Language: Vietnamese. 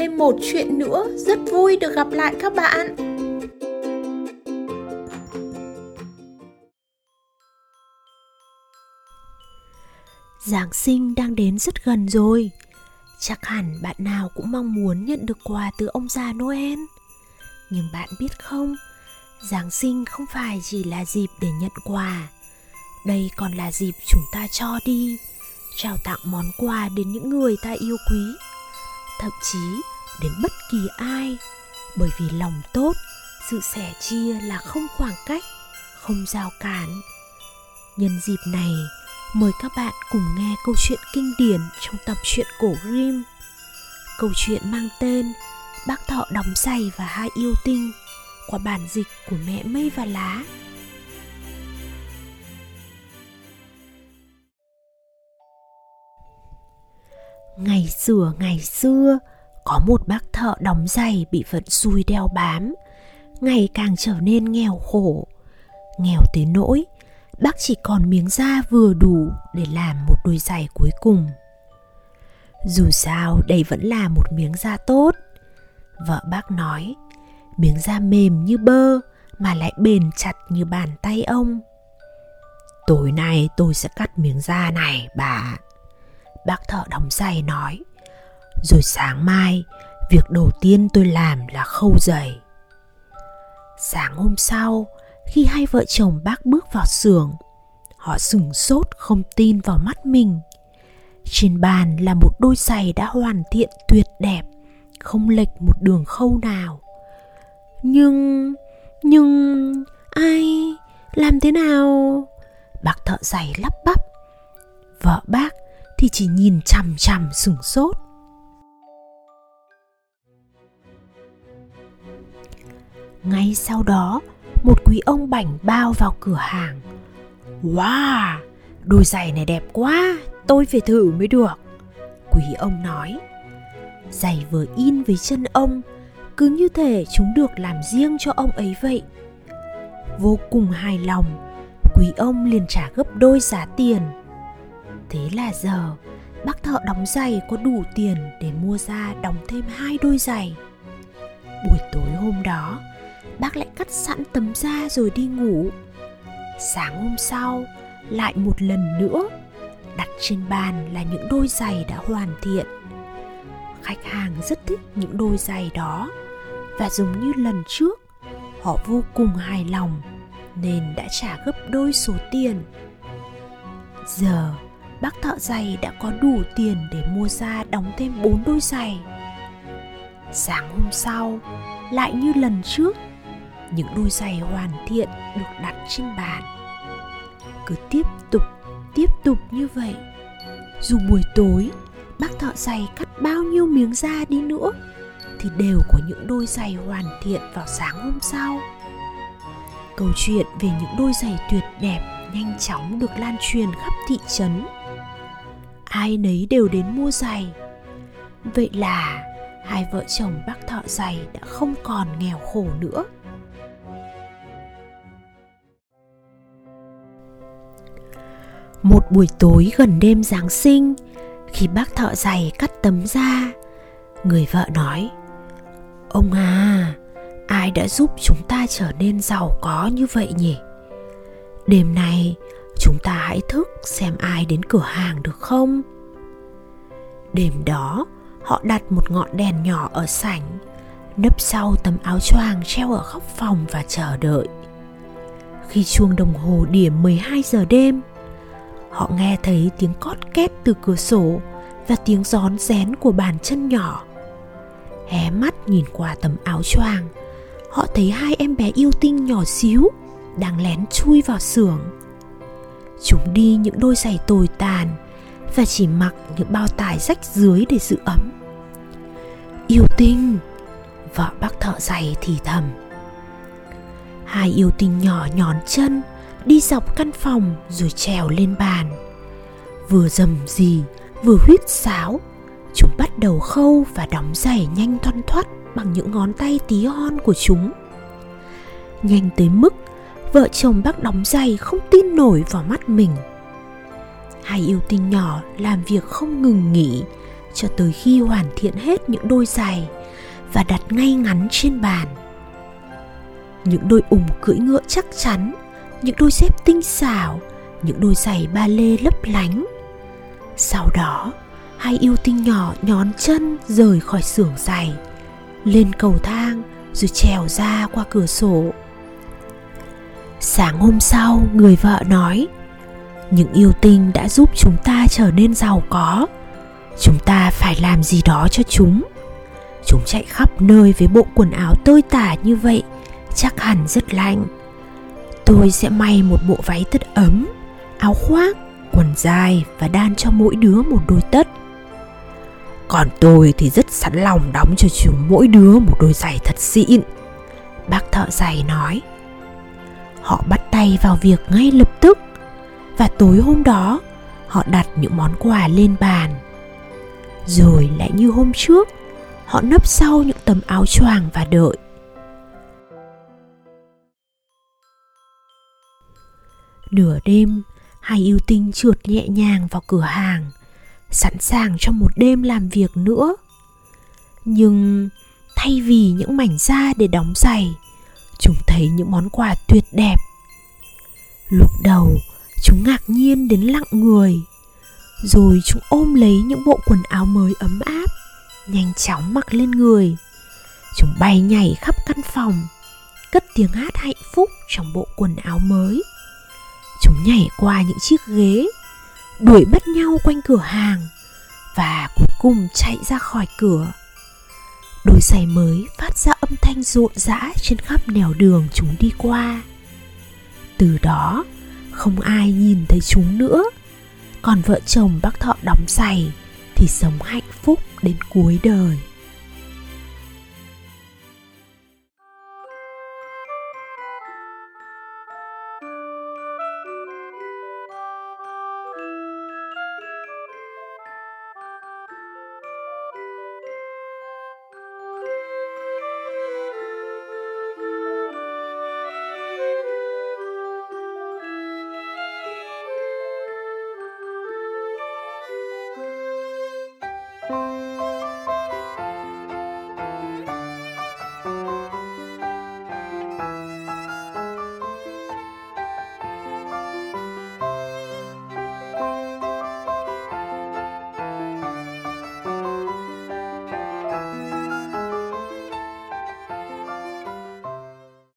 thêm một chuyện nữa. Rất vui được gặp lại các bạn. Giáng sinh đang đến rất gần rồi. Chắc hẳn bạn nào cũng mong muốn nhận được quà từ ông già Noel. Nhưng bạn biết không, Giáng sinh không phải chỉ là dịp để nhận quà. Đây còn là dịp chúng ta cho đi, Trao tặng món quà đến những người ta yêu quý. Thậm chí đến bất kỳ ai Bởi vì lòng tốt Sự sẻ chia là không khoảng cách Không rào cản Nhân dịp này mời các bạn cùng nghe câu chuyện kinh điển trong tập truyện cổ Grimm. Câu chuyện mang tên Bác thọ đóng giày và hai yêu tinh qua bản dịch của mẹ mây và lá. Ngày xưa ngày xưa, có một bác thợ đóng giày bị vận xui đeo bám, ngày càng trở nên nghèo khổ. Nghèo tới nỗi bác chỉ còn miếng da vừa đủ để làm một đôi giày cuối cùng. Dù sao đây vẫn là một miếng da tốt. Vợ bác nói miếng da mềm như bơ mà lại bền chặt như bàn tay ông. Tối nay tôi sẽ cắt miếng da này bà. Bác thợ đóng giày nói rồi sáng mai, việc đầu tiên tôi làm là khâu giày sáng hôm sau, khi hai vợ chồng bác bước vào xưởng, họ sửng sốt không tin vào mắt mình. Trên bàn là một đôi giày đã hoàn thiện tuyệt đẹp, không lệch một đường khâu nào. Nhưng nhưng, ai, làm thế nào? Bác thợ giày lắp bắp. Vợ bác thì chỉ nhìn chằm chằm sửng sốt. Ngay sau đó, một quý ông bảnh bao vào cửa hàng. Wow đôi giày này đẹp quá, tôi phải thử mới được. Quý ông nói. Giày vừa in với chân ông, cứ như thể chúng được làm riêng cho ông ấy vậy. Vô cùng hài lòng, quý ông liền trả gấp đôi giá tiền. Thế là giờ, bác thợ đóng giày có đủ tiền để mua ra đóng thêm hai đôi giày. Buổi tối hôm đó bác lại cắt sẵn tấm da rồi đi ngủ. Sáng hôm sau, lại một lần nữa, đặt trên bàn là những đôi giày đã hoàn thiện. Khách hàng rất thích những đôi giày đó, và giống như lần trước, họ vô cùng hài lòng nên đã trả gấp đôi số tiền. Giờ, bác thợ giày đã có đủ tiền để mua ra đóng thêm bốn đôi giày. Sáng hôm sau, lại như lần trước những đôi giày hoàn thiện được đặt trên bàn. Cứ tiếp tục tiếp tục như vậy. Dù buổi tối, bác thợ giày cắt bao nhiêu miếng da đi nữa, thì đều có những đôi giày hoàn thiện vào sáng hôm sau. Câu chuyện về những đôi giày tuyệt đẹp nhanh chóng được lan truyền khắp thị trấn. Ai nấy đều đến mua giày. Vậy là hai vợ chồng bác thợ giày đã không còn nghèo khổ nữa. Một buổi tối gần đêm Giáng sinh, khi bác thợ giày cắt tấm da, người vợ nói: "Ông à, ai đã giúp chúng ta trở nên giàu có như vậy nhỉ? Đêm nay chúng ta hãy thức xem ai đến cửa hàng được không?" Đêm đó, họ đặt một ngọn đèn nhỏ ở sảnh, nấp sau tấm áo choàng treo ở góc phòng và chờ đợi. Khi chuông đồng hồ điểm 12 giờ đêm, họ nghe thấy tiếng cót két từ cửa sổ và tiếng gión rén của bàn chân nhỏ. Hé mắt nhìn qua tấm áo choàng, họ thấy hai em bé yêu tinh nhỏ xíu đang lén chui vào xưởng. Chúng đi những đôi giày tồi tàn và chỉ mặc những bao tải rách dưới để giữ ấm. Yêu tinh, vợ bác thợ giày thì thầm. Hai yêu tinh nhỏ nhón chân đi dọc căn phòng rồi trèo lên bàn. Vừa dầm gì vừa huýt sáo, chúng bắt đầu khâu và đóng giày nhanh thoăn thoắt bằng những ngón tay tí hon của chúng. Nhanh tới mức, vợ chồng bác đóng giày không tin nổi vào mắt mình. Hai yêu tinh nhỏ làm việc không ngừng nghỉ cho tới khi hoàn thiện hết những đôi giày và đặt ngay ngắn trên bàn. Những đôi ủng cưỡi ngựa chắc chắn những đôi dép tinh xảo, những đôi giày ba lê lấp lánh. Sau đó, hai yêu tinh nhỏ nhón chân rời khỏi xưởng giày, lên cầu thang rồi trèo ra qua cửa sổ. Sáng hôm sau, người vợ nói, những yêu tinh đã giúp chúng ta trở nên giàu có. Chúng ta phải làm gì đó cho chúng. Chúng chạy khắp nơi với bộ quần áo tơi tả như vậy, chắc hẳn rất lạnh tôi sẽ may một bộ váy tất ấm, áo khoác, quần dài và đan cho mỗi đứa một đôi tất. Còn tôi thì rất sẵn lòng đóng cho chúng mỗi đứa một đôi giày thật xịn. Bác thợ giày nói. Họ bắt tay vào việc ngay lập tức. Và tối hôm đó, họ đặt những món quà lên bàn. Rồi lại như hôm trước, họ nấp sau những tấm áo choàng và đợi. Nửa đêm, hai yêu tinh trượt nhẹ nhàng vào cửa hàng, sẵn sàng cho một đêm làm việc nữa. Nhưng thay vì những mảnh da để đóng giày, chúng thấy những món quà tuyệt đẹp. Lúc đầu, chúng ngạc nhiên đến lặng người, rồi chúng ôm lấy những bộ quần áo mới ấm áp, nhanh chóng mặc lên người. Chúng bay nhảy khắp căn phòng, cất tiếng hát hạnh phúc trong bộ quần áo mới nhảy qua những chiếc ghế, đuổi bắt nhau quanh cửa hàng và cuối cùng chạy ra khỏi cửa. Đôi giày mới phát ra âm thanh rộn rã trên khắp nẻo đường chúng đi qua. Từ đó, không ai nhìn thấy chúng nữa. Còn vợ chồng bác thọ đóng giày thì sống hạnh phúc đến cuối đời.